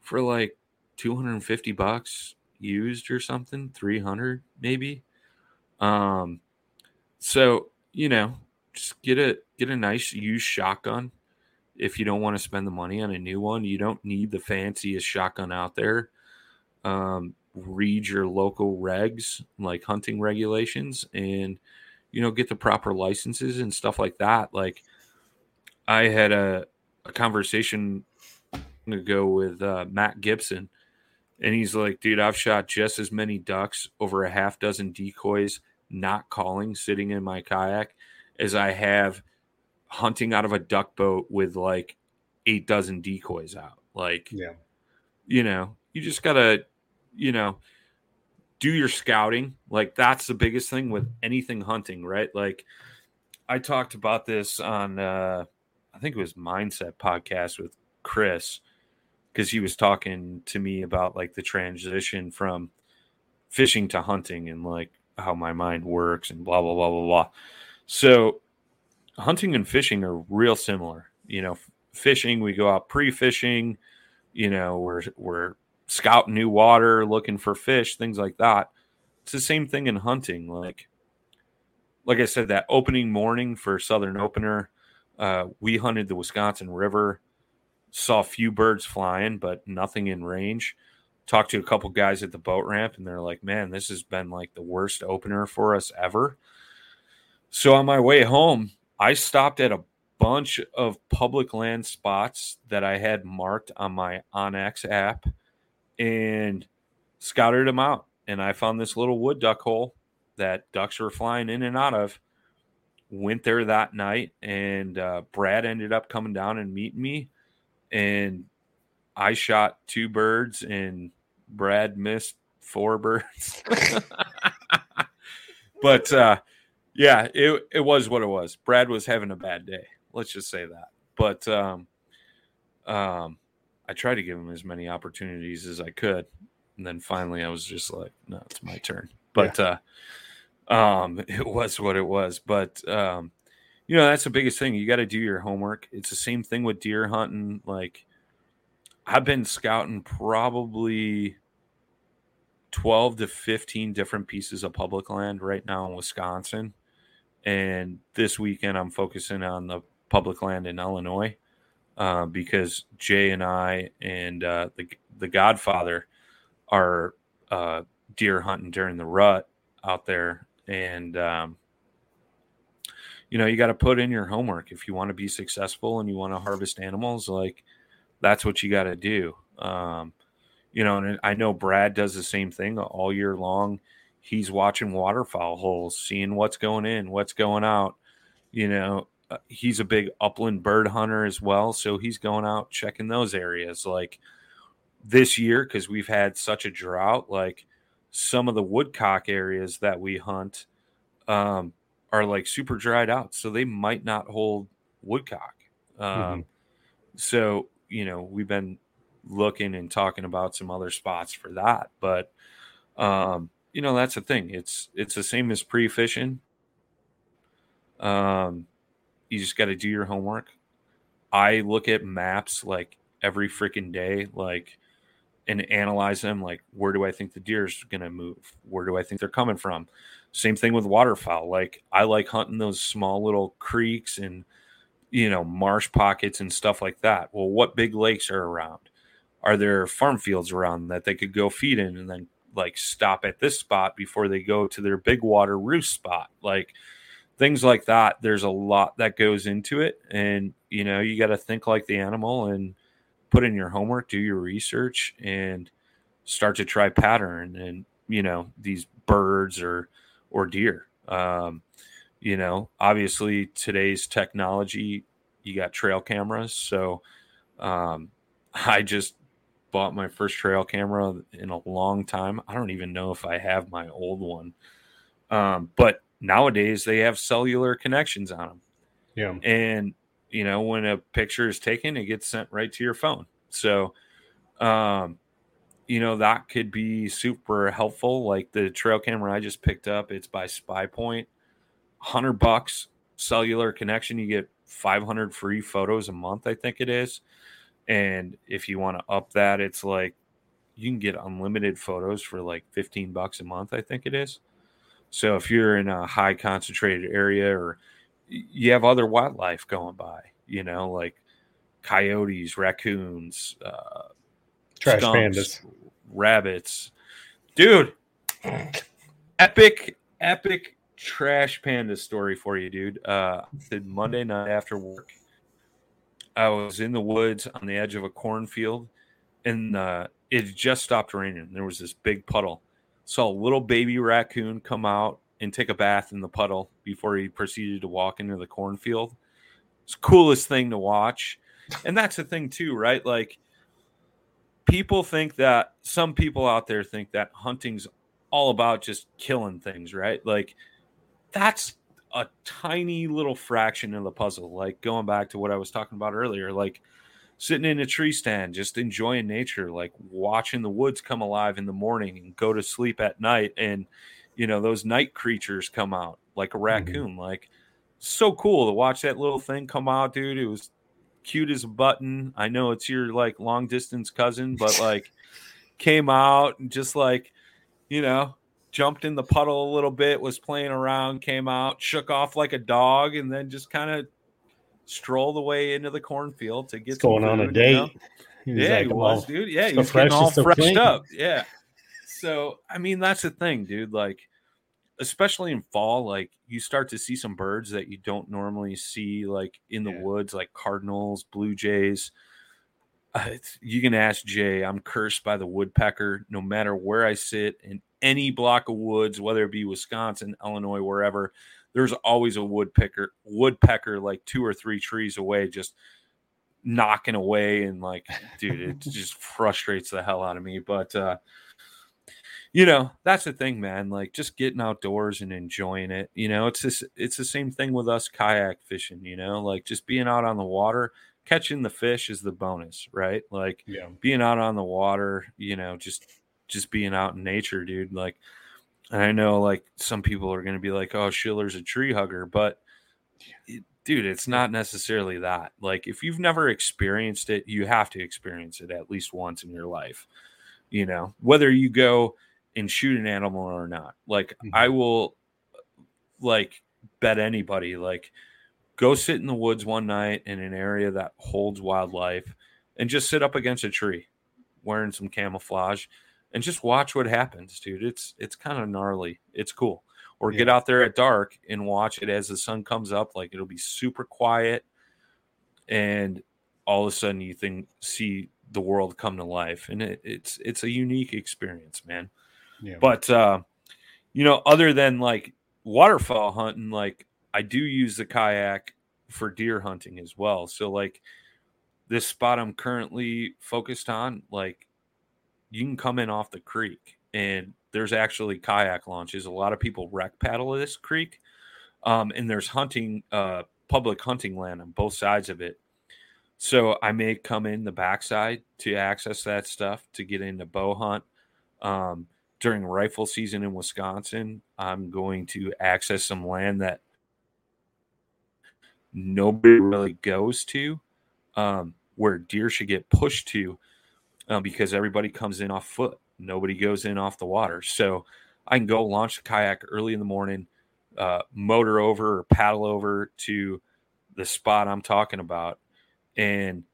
for like 250 bucks used or something 300 maybe um so you know just get a get a nice used shotgun if you don't want to spend the money on a new one you don't need the fanciest shotgun out there. Um read your local regs like hunting regulations and you know get the proper licenses and stuff like that. Like i had a, a conversation ago with uh, matt gibson and he's like dude i've shot just as many ducks over a half dozen decoys not calling sitting in my kayak as i have hunting out of a duck boat with like eight dozen decoys out. Like, Yeah. you know, you just gotta, you know, do your scouting. Like that's the biggest thing with anything hunting, right? Like I talked about this on uh I think it was Mindset podcast with Chris because he was talking to me about like the transition from fishing to hunting and like how my mind works and blah blah blah blah blah. So hunting and fishing are real similar. You know, fishing we go out pre-fishing, you know, we're we're scouting new water, looking for fish, things like that. It's the same thing in hunting. Like like I said, that opening morning for Southern Opener, uh, we hunted the Wisconsin River, saw a few birds flying, but nothing in range. Talked to a couple guys at the boat ramp, and they're like, "Man, this has been like the worst opener for us ever." So on my way home, I stopped at a bunch of public land spots that I had marked on my OnX app and scouted them out. And I found this little wood duck hole that ducks were flying in and out of. Went there that night, and uh, Brad ended up coming down and meeting me. And I shot two birds, and Brad missed four birds. but uh, yeah, it it was what it was. Brad was having a bad day. Let's just say that. But um, um, I tried to give him as many opportunities as I could, and then finally I was just like, "No, it's my turn." But uh, um, it was what it was. But um, you know, that's the biggest thing. You got to do your homework. It's the same thing with deer hunting. Like I've been scouting probably 12 to 15 different pieces of public land right now in Wisconsin. And this weekend, I'm focusing on the public land in Illinois uh, because Jay and I and uh, the, the Godfather are uh, deer hunting during the rut out there. And, um, you know, you got to put in your homework if you want to be successful and you want to harvest animals. Like, that's what you got to do. Um, you know, and I know Brad does the same thing all year long. He's watching waterfowl holes, seeing what's going in, what's going out. You know, uh, he's a big upland bird hunter as well, so he's going out checking those areas. Like this year, because we've had such a drought, like some of the woodcock areas that we hunt um, are like super dried out, so they might not hold woodcock. Um, Mhm. So you know, we've been looking and talking about some other spots for that, but um, you know, that's the thing. It's it's the same as pre-fishing. Um, you just got to do your homework. I look at maps like every freaking day, like and analyze them. Like, where do I think the deer's gonna move? Where do I think they're coming from? Same thing with waterfowl. Like, I like hunting those small little creeks and you know marsh pockets and stuff like that. Well, what big lakes are around? Are there farm fields around that they could go feed in and then like stop at this spot before they go to their big water roost spot? Like things like that. There's a lot that goes into it, and you know you got to think like the animal and put in your homework, do your research, and start to try pattern and you know these birds or or deer. Um, you know, obviously today's technology, you got trail cameras, so um, I just bought my first trail camera in a long time. I don't even know if I have my old one. Um, but nowadays they have cellular connections on them. Yeah. And, you know, when a picture is taken, it gets sent right to your phone. So, um, you know, that could be super helpful. Like the trail camera I just picked up, it's by Spy Point, 100 bucks cellular connection. You get 500 free photos a month, I think it is. And if you want to up that, it's like you can get unlimited photos for like 15 bucks a month, I think it is. So if you're in a high concentrated area or you have other wildlife going by, you know, like coyotes, raccoons, uh, Trash pandas. rabbits, dude, epic, epic trash panda story for you, dude. Uh, did Monday night after work. I was in the woods on the edge of a cornfield, and uh, it just stopped raining. There was this big puddle. Saw a little baby raccoon come out and take a bath in the puddle before he proceeded to walk into the cornfield. It's coolest thing to watch. And that's the thing too, right? Like people think that some people out there think that hunting's all about just killing things, right? Like that's a tiny little fraction of the puzzle. Like going back to what I was talking about earlier, like sitting in a tree stand, just enjoying nature, like watching the woods come alive in the morning and go to sleep at night. And, you know, those night creatures come out like a mm-hmm. raccoon. Mm-hmm. Like, so cool to watch that little thing come out, dude. It was cute as a button. I know it's your like long distance cousin, but like came out and just like, you know, jumped in the puddle a little bit, was playing around, came out, shook off like a dog, and then just kind of strolled away into the cornfield to get going on a date. You know? he yeah, like, he was, dude. Yeah, he was getting all so freshed clean. up. Yeah. So I mean, that's the thing, dude. Like, especially in fall, like you start to see some birds that you don't normally see, like in the yeah. woods, like cardinals, blue jays. Uh, you can ask Jay. I'm cursed by the woodpecker. No matter where I sit in any block of woods, whether it be Wisconsin, Illinois, wherever, there's always a woodpecker, woodpecker like two or three trees away, just knocking away. And like, dude, it just frustrates the hell out of me. But, uh, you know, that's the thing, man. Like just getting outdoors and enjoying it. You know, it's just, it's the same thing with us kayak fishing, you know, like just being out on the water, catching the fish is the bonus, right? Like yeah. being out on the water, you know, just just being out in nature, dude. Like I know like some people are going to be like, "Oh, Schiller's a tree hugger," but it, dude, it's not necessarily that. Like if you've never experienced it, you have to experience it at least once in your life. You know, whether you go and shoot an animal or not. Like mm-hmm. I will like bet anybody like go sit in the woods one night in an area that holds wildlife and just sit up against a tree wearing some camouflage and just watch what happens, dude. It's it's kind of gnarly. It's cool. Or yeah. get out there at dark and watch it as the sun comes up. Like it'll be super quiet, and all of a sudden you think see the world come to life, and it, it's it's a unique experience, man. Yeah. But uh, you know, other than like waterfowl hunting, like I do use the kayak for deer hunting as well. So like this spot I'm currently focused on, like you can come in off the creek and there's actually kayak launches. A lot of people wreck paddle this creek. Um, and there's hunting, uh, public hunting land on both sides of it. So I may come in the backside to access that stuff to get into bow hunt. Um, during rifle season in Wisconsin, I'm going to access some land that nobody really goes to, um, where deer should get pushed to uh, because everybody comes in off foot. Nobody goes in off the water. So I can go launch the kayak early in the morning, uh, motor over or paddle over to the spot I'm talking about. And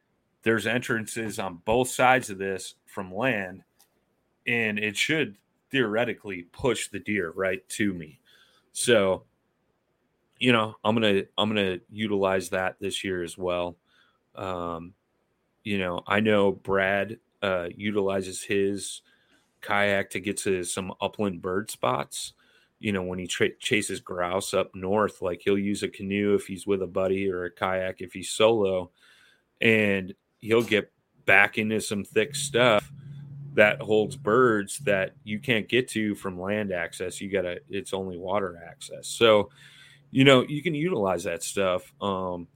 there's entrances on both sides of this from land. And it should theoretically push the deer right to me. So, you know, I'm gonna I'm gonna utilize that this year as well. Um, you know, I know Brad uh, utilizes his kayak to get to some upland bird spots. You know, when he tra- chases grouse up north, like he'll use a canoe if he's with a buddy or a kayak if he's solo, and he'll get back into some thick stuff that holds birds that you can't get to from land access. You gotta, it's only water access. So, you know, you can utilize that stuff. Um,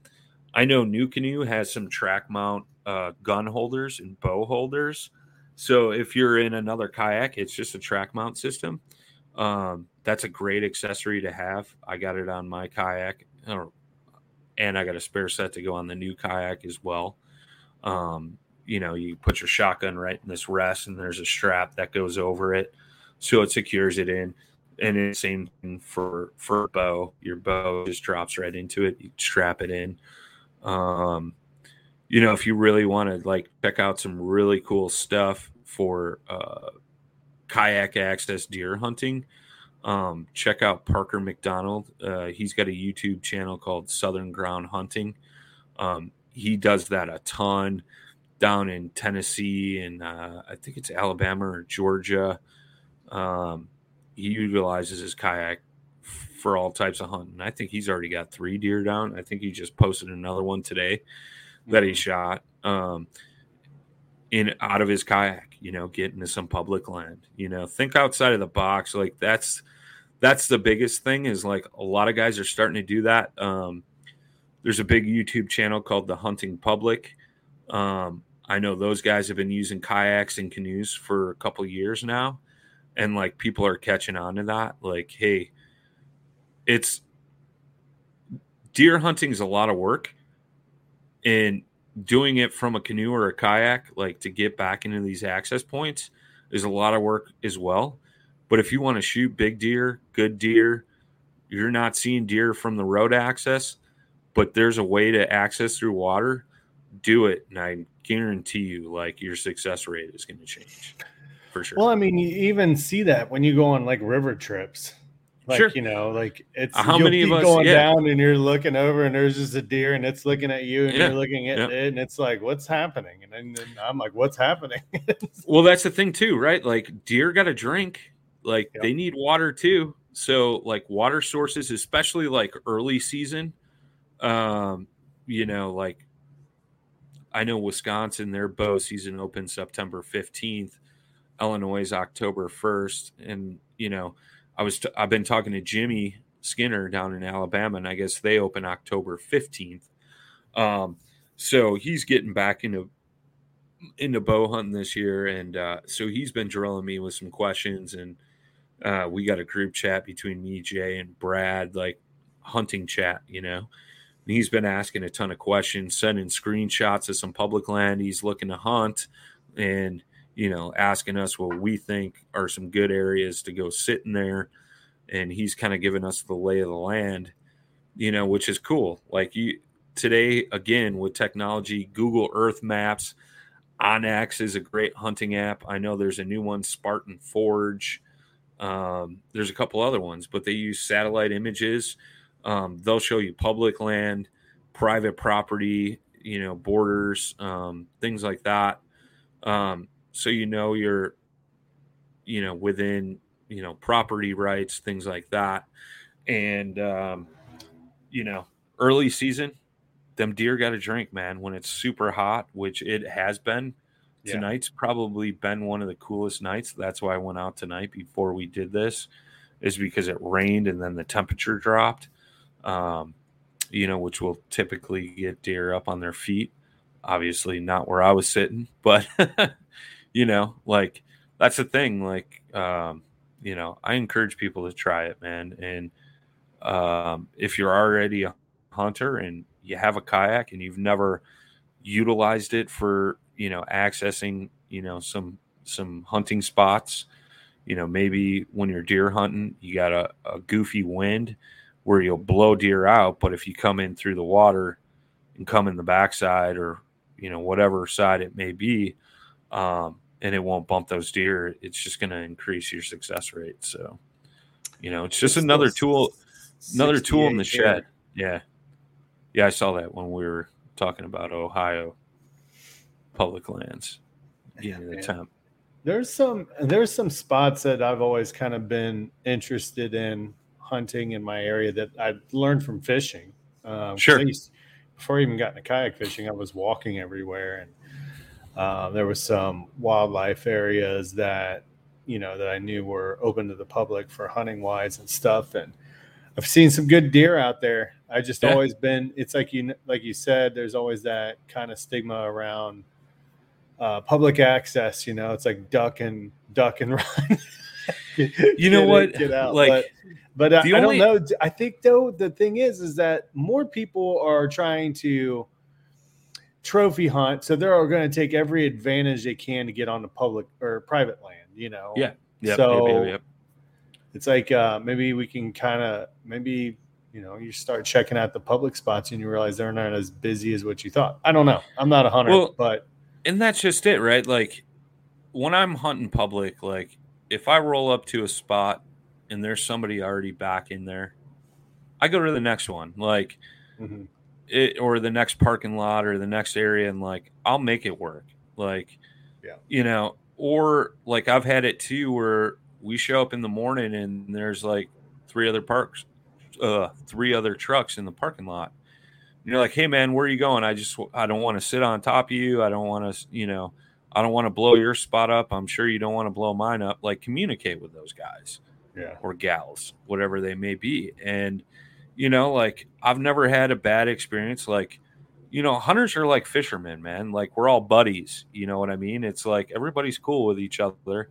I know NuCanoe has some track mount uh, gun holders and bow holders. So if you're in another kayak, it's just a track mount system. Um, that's a great accessory to have. I got it on my kayak, and I got a spare set to go on the new kayak as well. Um, you know, you put your shotgun right in this rest, and there's a strap that goes over it, so it secures it in. And it's the same thing for for bow. Your bow just drops right into it. You strap it in. Um, you know, if you really want to like check out some really cool stuff for uh, kayak access deer hunting, um, check out Parker McDonald. Uh, he's got a YouTube channel called Southern Ground Hunting. Um, he does that a ton down in Tennessee and uh, I think it's Alabama or Georgia. Um, he utilizes his kayak for all types of hunting. I think he's already got three deer down. I think he just posted another one today that he shot um, in out of his kayak. You know, getting to some public land. You know, think outside of the box. Like that's that's the biggest thing. Is like a lot of guys are starting to do that. Um, there's a big YouTube channel called the Hunting Public. Um, I know those guys have been using kayaks and canoes for a couple years now, and like people are catching on to that. Like, hey, it's deer hunting is a lot of work, and doing it from a canoe or a kayak, like to get back into these access points, is a lot of work as well. But if you want to shoot big deer, good deer, you're not seeing deer from the road access, but there's a way to access through water. Do it, and I guarantee you, like your success rate is going to change for sure. Well, I mean, you even see that when you go on like river trips. Like, Sure. you know, like it's How many of us- going yeah. down and you're looking over and there's just a deer and it's looking at you and Yeah. you're looking at Yeah. it and it's like, what's happening? And then, then I'm like, what's happening? Well, that's the thing too, right? Like deer got to drink. Like Yep. they need water too. So like water sources, especially like early season, um, you know, like I know Wisconsin, their bow season opens September 15th, Illinois is October 1st. And, you know, I was, I've been talking to Jimmy Skinner down in Alabama, and I guess they open October 15th. Um, so he's getting back into into bow hunting this year, and uh, so he's been drilling me with some questions, and uh, we got a group chat between me, Jay, and Brad, like hunting chat, you know. And he's been asking a ton of questions, sending screenshots of some public land he's looking to hunt, and you know, asking us what we think are some good areas to go sit in there. And he's kind of giving us the lay of the land, you know, which is cool. Like you today, again, with technology, Google Earth Maps, OnX is a great hunting app. I know there's a new one, Spartan Forge. Um, there's a couple other ones, but they use satellite images. Um, they'll show you public land, private property, you know, borders, um, things like that. Um, so you know you're, you know, within, you know, property rights, things like that. And, um, you know, early season, them deer got to drink, man. When it's super hot, which it has been, Yeah. tonight's probably been one of the coolest nights. That's why I went out tonight before we did this, is because it rained and then the temperature dropped. Um, you know, which will typically get deer up on their feet. Obviously, not where I was sitting, but you know, like that's the thing. Like, um, you know, I encourage people to try it, man. And um, if you're already a hunter and you have a kayak and you've never utilized it for, you know, accessing, you know, some some hunting spots, you know, maybe when you're deer hunting, you got a, a goofy wind where you'll blow deer out, but if you come in through the water and come in the backside or you know whatever side it may be, um, and it won't bump those deer, it's just going to increase your success rate. So, you know, it's just It's another tool, another tool in the 68 shed. Yeah, yeah, I saw that when we were talking about Ohio public lands, getting the temp. There's some there's some spots that I've always kind of been interested in hunting in my area that I learned from fishing. Um, Sure. Before I even got into kayak fishing, I was walking everywhere, and uh, there was some wildlife areas that you know that I knew were open to the public for hunting wise and stuff. And I've seen some good deer out there. I just Yeah. always been. It's like you like you said. There's always that kind of stigma around uh, public access. You know, it's like duck and duck and run. You know what? out. Like, but but I, the I don't know. I think though the thing is, is that more people are trying to trophy hunt, so they're going to take every advantage they can to get on the public or private land. You know. Yeah. Yep, So- yep, yep. It's like uh, maybe we can kind of maybe you know you start checking out the public spots and you realize they're not as busy as what you thought. I don't know. I'm not a hunter, Well, but and that's just it, right? Like when I'm hunting public, like if I roll up to a spot and there's somebody already back in there, I go to the next one, like Mhm. It or the next parking lot or the next area, and like I'll make it work. Like, Yeah. you know, or like I've had it too where we show up in the morning and there's like three other parks, uh, three other trucks in the parking lot. You're like, hey man, where are you going? I just I don't want to sit on top of you. I don't want to, you know, I don't want to blow your spot up. I'm sure you don't want to blow mine up. Like communicate with those guys Yeah. or gals, whatever they may be. And, you know, like I've never had a bad experience. Like, you know, hunters are like fishermen, man. Like we're all buddies. You know what I mean? It's like everybody's cool with each other.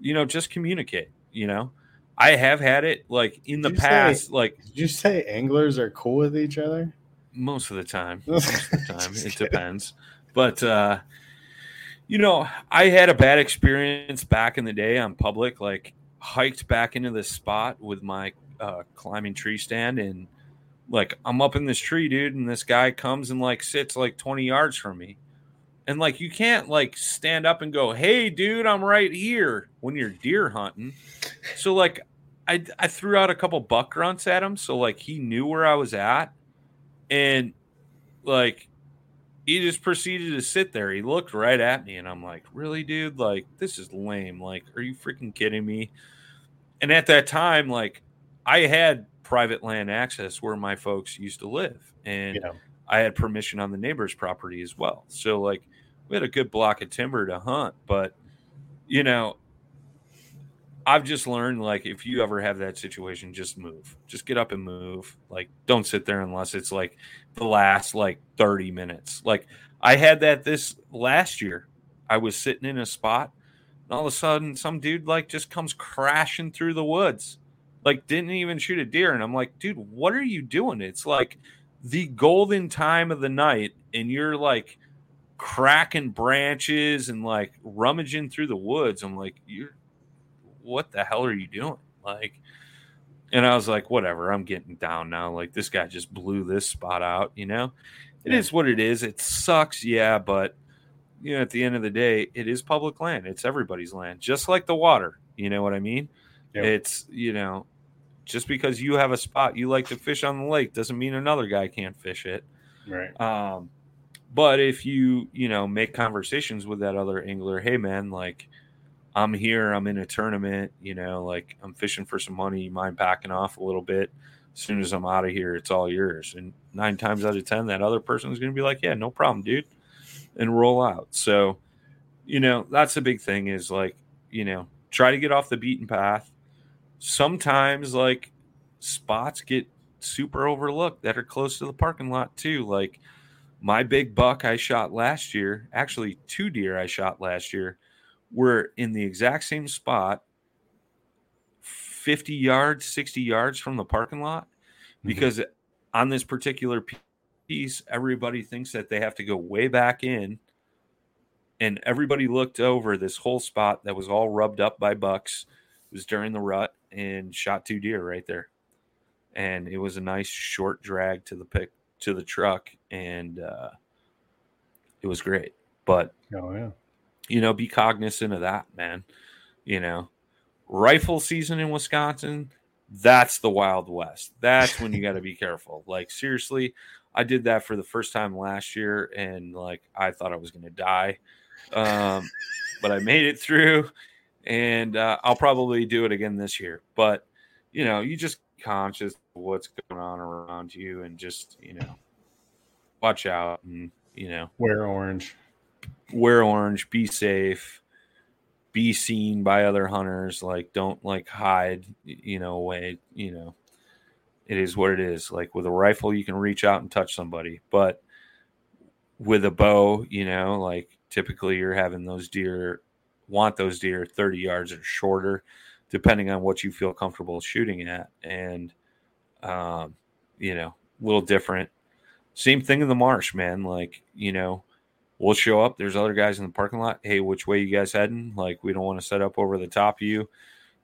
You know, just communicate, you know. I have had it like in the Did say- past, like Did you say anglers are cool with each other? most of the time. Most of the time. It depends. But uh you know, I had a bad experience back in the day on public, like hiked back into this spot with my uh climbing tree stand and like I'm up in this tree, dude, and this guy comes and like sits like 20 yards from me. And like you can't like stand up and go, "Hey, dude, I'm right here" when you're deer hunting. So like I I threw out a couple buck grunts at him, so like he knew where I was at, and like he just proceeded to sit there. He looked right at me, and I'm like, "Really, dude? Like this is lame. Like, are you freaking kidding me?" And at that time, like I had private land access where my folks used to live, and Yeah. I had permission on the neighbor's property as well. So like we had a good block of timber to hunt, but you know, I've just learned like if you ever have that situation, just move. Just get up and move. Like don't sit there unless it's like the last like 30 minutes. Like I had that this last year. I was sitting in a spot and all of a sudden some dude like just comes crashing through the woods. Like didn't even shoot a deer and I'm like, "Dude, what are you doing?" It's like the golden time of the night and you're like cracking branches and like rummaging through the woods. I'm like, you're what the hell are you doing? Like, and I was like, whatever, I'm getting down now. Like, this guy just blew this spot out, you know? It is Yeah. what it is. It sucks, yeah, but you know, at the end of the day, it is public land. It's everybody's land, just like the water. You know what I mean? Yep. It's, you know, just because you have a spot you like to fish on the lake doesn't mean another guy can't fish it. Right. Um, but if you you know make conversations with that other angler, hey man, like I'm here, I'm in a tournament, you know, like I'm fishing for some money. You mind backing off a little bit? As soon as I'm out of here, it's all yours. And nine times out of ten, that other person is going to be like, yeah, no problem, dude, and roll out. So, you know, that's the big thing is like, you know, try to get off the beaten path. Sometimes like spots get super overlooked that are close to the parking lot too. Like my big buck I shot last year, actually two deer I shot last year, were in the exact same spot, 50 yards, 60 yards from the parking lot. Mm-hmm. Because on this particular piece, everybody thinks that they have to go way back in. And everybody looked over this whole spot that was all rubbed up by bucks. It was during the rut and shot two deer right there. And it was a nice short drag to the pick to the truck and uh, it was great. But Oh yeah. you know, be cognizant of that, man. You know, rifle season in Wisconsin, that's the Wild West. That's when you got to be careful. Like, seriously, I did that for the first time last year and like I thought I was going to die. Um, but I made it through and uh, I'll probably do it again this year. But, you know, you just conscious of what's going on around you and just, you know, watch out and, you know, Wear orange. wear orange, be safe, be seen by other hunters. Like, don't like hide, you know, away. You know, it is what it is. Like with a rifle, you can reach out and touch somebody, but with a bow, you know, like typically you're having those deer want those deer 30 yards or shorter, depending on what you feel comfortable shooting at. And, um, you know, a little different. Same thing in the marsh, man. Like, you know, we'll show up. There's other guys in the parking lot. Hey, which way you guys heading? Like, we don't want to set up over the top of you,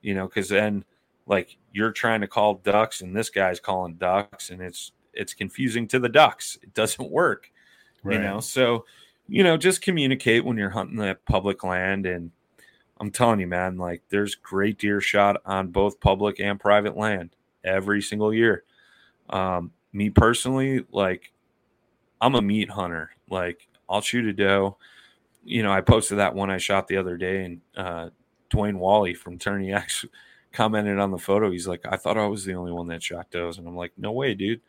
you know, because then like you're trying to call ducks and this guy's calling ducks, and it's it's confusing to the ducks. It doesn't work, Right. you know. So, you know, just communicate when you're hunting that public land. And I'm telling you, man, like there's great deer shot on both public and private land every single year. Um, me personally, like I'm a meat hunter. Like I'll shoot a doe. You know, I posted that one I shot the other day, and uh, Dwayne Wally from Tourney X commented on the photo. He's like, I thought I was the only one that shot does, and I'm like, no way, dude.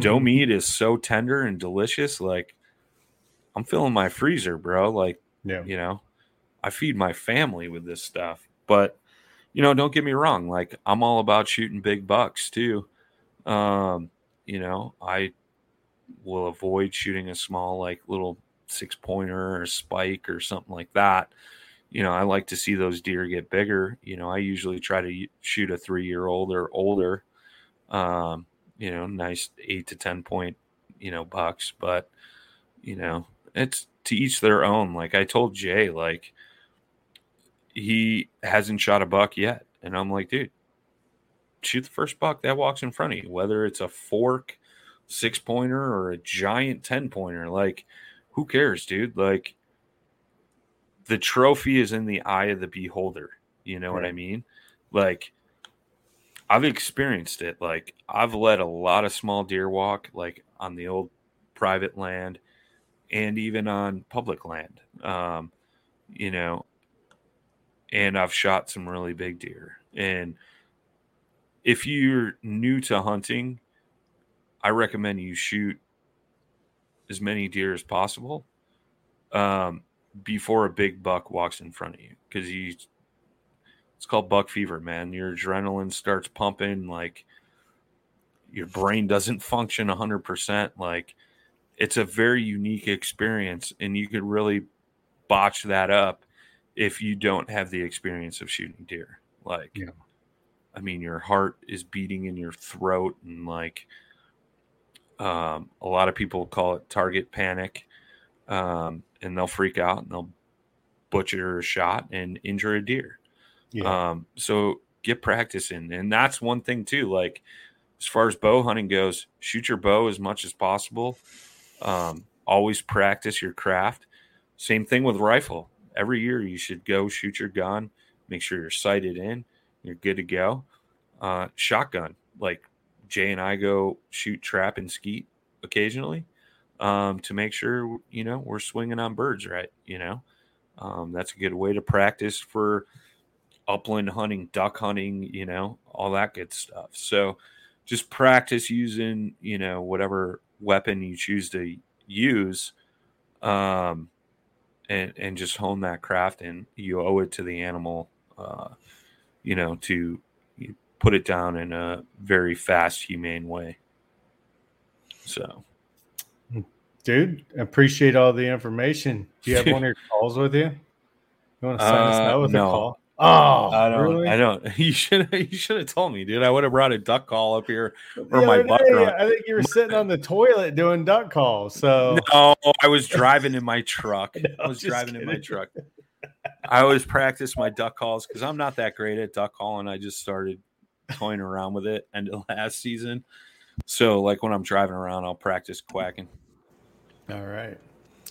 doe meat is so tender and delicious. Like, I'm filling my freezer, bro. Like, Yeah. you know, I feed my family with this stuff. But, you know, don't get me wrong. Like, I'm all about shooting big bucks too. Um, you know, I will avoid shooting a small, like, little six pointer or spike or something like that. You know, I like to see those deer get bigger. You know, I usually try to shoot a three year old or older. Um, you know, nice eight to 10 point, you know, bucks. But, you know, it's to each their own. Like I told Jay, like, he hasn't shot a buck yet. And I'm like, dude, shoot the first buck that walks in front of you, whether it's a fork, six pointer, or a giant 10 pointer. Like, who cares, dude? Like, the trophy is in the eye of the beholder. You know what I mean? Like, I've experienced it. Like, I've led a lot of small deer walk, like on the old private land and even on public land. Um, you know, and I've shot some really big deer. And if you're new to hunting, I recommend you shoot as many deer as possible um, before a big buck walks in front of you because you it's called buck fever man your adrenaline starts pumping like your brain doesn't function 100% like it's a very unique experience and you could really botch that up if you don't have the experience of shooting deer like Yeah. i mean your heart is beating in your throat and like um, a lot of people call it target panic um, and they'll freak out and they'll butcher a shot and injure a deer Yeah. um, so get practice in. And that's one thing too. Like as far as bow hunting goes, shoot your bow as much as possible. Um, always practice your craft. Same thing with rifle. Every year you should go shoot your gun, make sure you're sighted in, you're good to go. Uh, shotgun, like Jay and I go shoot trap and skeet occasionally um, to make sure you know we're swinging on birds right. You know, um, that's a good way to practice for upland hunting, duck hunting, you know, all that good stuff. So just practice using, you know, whatever weapon you choose to use. Um, and, and just hone that craft and you owe it to the animal, uh, you know, to put it down in a very fast, humane way. So, Dude, appreciate all the information. Do you have one of your calls with you? You want to sign us Uh, out with no. a call? Oh, I don't, really? I don't, you should, you should have told me, dude. I would have brought a duck call up here or my day. I think you were sitting on the toilet doing duck calls. So No, I was driving in my truck. No, I was driving in my truck. I always practice my duck calls because I'm not that great at duck calling. I just started toying around with it end of last season. So, like when I'm driving around, I'll practice quacking. all right.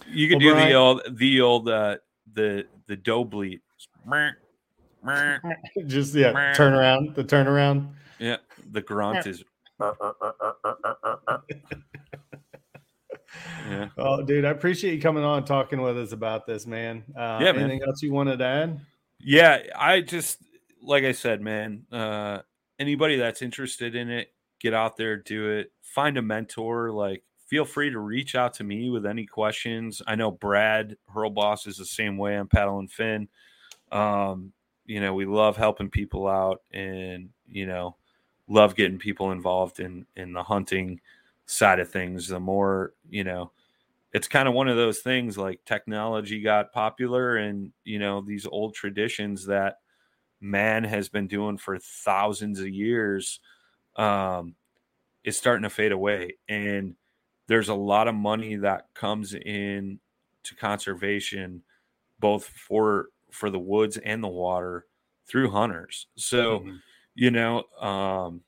You could Well, do Brian- the old, the old, uh, the the doe bleat. Just yeah, turn around. The turnaround. Yeah, the grunt is. Yeah. Oh, dude, I appreciate you coming on talking with us about this, man. Uh, Yeah, man. anything else you wanted to add? Yeah, I just like I said, man. Uh, anybody that's interested in it, get out there, do it. Find a mentor. Like, feel free to reach out to me with any questions. I know Brad Hurlboss is the same way. I'm paddling Finn. Um, you know, we love helping people out, and you know, love getting people involved in in the hunting side of things. The more you know, it's kind of one of those things like technology got popular and you know these old traditions that man has been doing for thousands of years um is starting to fade away and there's a lot of money that comes in to conservation both for for the woods and the water through hunters so Mhm. you know um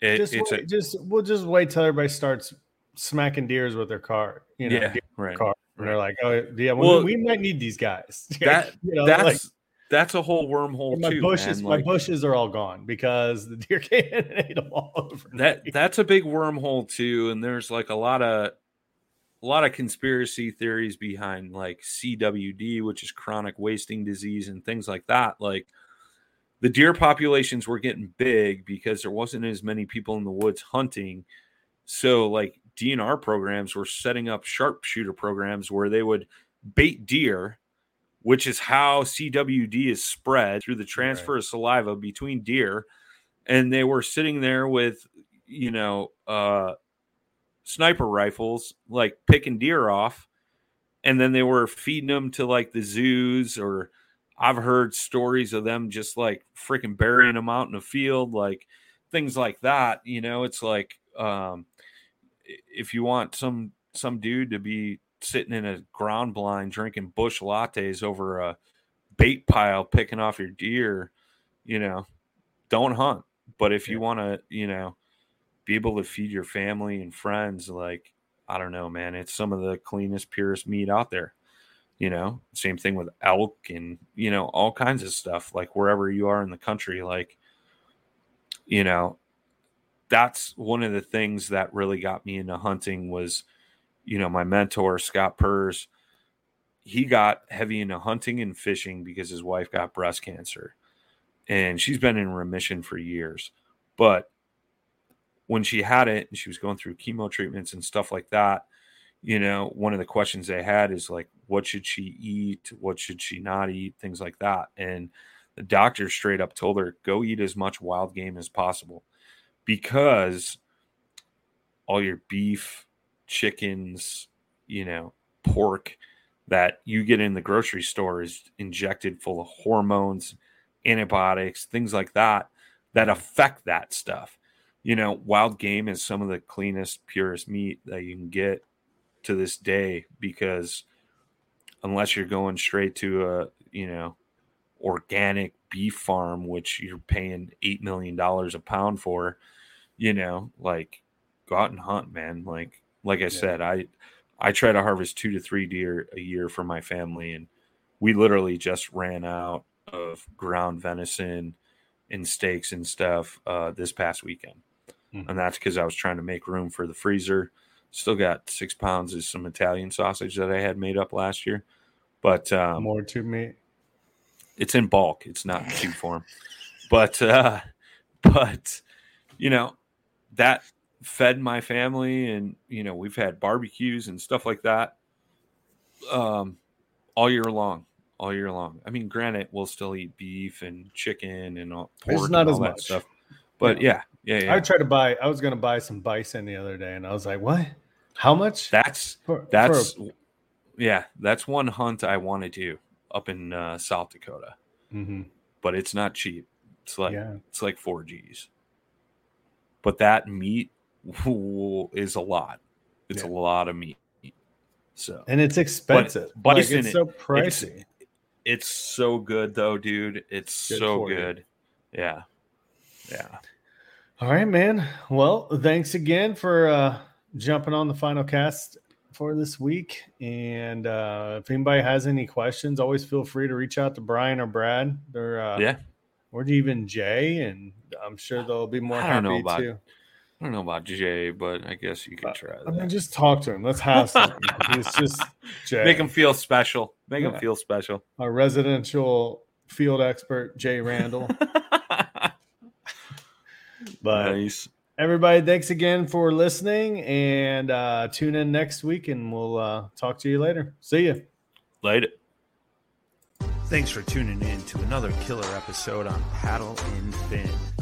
it, just it's wait, a just we'll just wait till everybody starts smacking deers with their car. You know, yeah right car. And they're like, oh yeah, well, Well, we might need these guys. that you know, that's like, that's a whole wormhole my too bushes, my bushes are all gone because the deer came and ate them all over. that that's a big wormhole too and there's like a lot of a lot of conspiracy theories behind like CWD which is chronic wasting disease and things like that like the deer populations were getting big because there wasn't as many people in the woods hunting. So like DNR programs were setting up sharpshooter programs where they would bait deer, which is how CWD is spread through the transfer right. of saliva between deer. And they were sitting there with, you know, uh, sniper rifles, like picking deer off. And then they were feeding them to like the zoos, or I've heard stories of them just like freaking burying them out in the field, like things like that. You know, it's like, um, if you want some some dude to be sitting in a ground blind drinking Busch Lattes over a bait pile picking off your deer, you know, don't hunt. But if you want to, you know, be able to feed your family and friends, like I don't know, man, it's some of the cleanest, purest meat out there. You know, same thing with elk and you know all kinds of stuff. Like wherever you are in the country, like you know, that's one of the things that really got me into hunting was, you know, my mentor Scott Purrs. He got heavy into hunting and fishing because his wife got breast cancer, and she's been in remission for years. But when she had it and she was going through chemo treatments and stuff like that, you know, one of the questions they had is like, what should she eat? What should she not eat? Things like that. And the doctor straight up told her, go eat as much wild game as possible because all your beef, chickens, you know, pork that you get in the grocery store is injected full of hormones, antibiotics, things like that that affect that stuff. You know, wild game is some of the cleanest, purest meat that you can get to this day because unless you're going straight to a, you know, organic beef farm, which you're paying $8 million a pound for, you know, like go out and hunt, man. Like like I yeah. said, I I try to harvest two to three deer a year for my family, and we literally just ran out of ground venison and steaks and stuff uh, this past weekend, mm-hmm. and that's because I was trying to make room for the freezer. Still got six pounds of some Italian sausage that I had made up last year, but um, more to me. It's in bulk. It's not in cheap form, but uh, but you know that fed my family and you know we've had barbecues and stuff like that um all year long all year long i mean granted we'll still eat beef and chicken and all pork it's not as much stuff but yeah. yeah yeah, yeah. i tried to buy i was going to buy some bison the other day and i was like what how much that's for, that's for a... yeah that's one hunt i want to do up in uh, south dakota mm-hmm. but it's not cheap it's like yeah. it's like four g's but that meat is a lot. It's yeah. a lot of meat. So and it's expensive. But, like, it's so pricey. It's, it's, so good though, dude. It's good so good. You. Yeah. Yeah. All right, man. Well, thanks again for uh jumping on the final cast for this week. And uh if anybody has any questions, always feel free to reach out to Brian or Brad. They're uh yeah, or even Jay, and I'm sure they'll be more happy know about, too. I don't know about Jay, but I guess you could uh, try. That. I mean, just talk to him. Let's have some. it's just Jay. Make him feel special. Make yeah. him feel special. Our residential field expert, Jay Randall. but nice. everybody, thanks again for listening, and uh, tune in next week, and we'll uh, talk to you later. See you. Later. Thanks for tuning in to another killer episode on Paddle and Fin.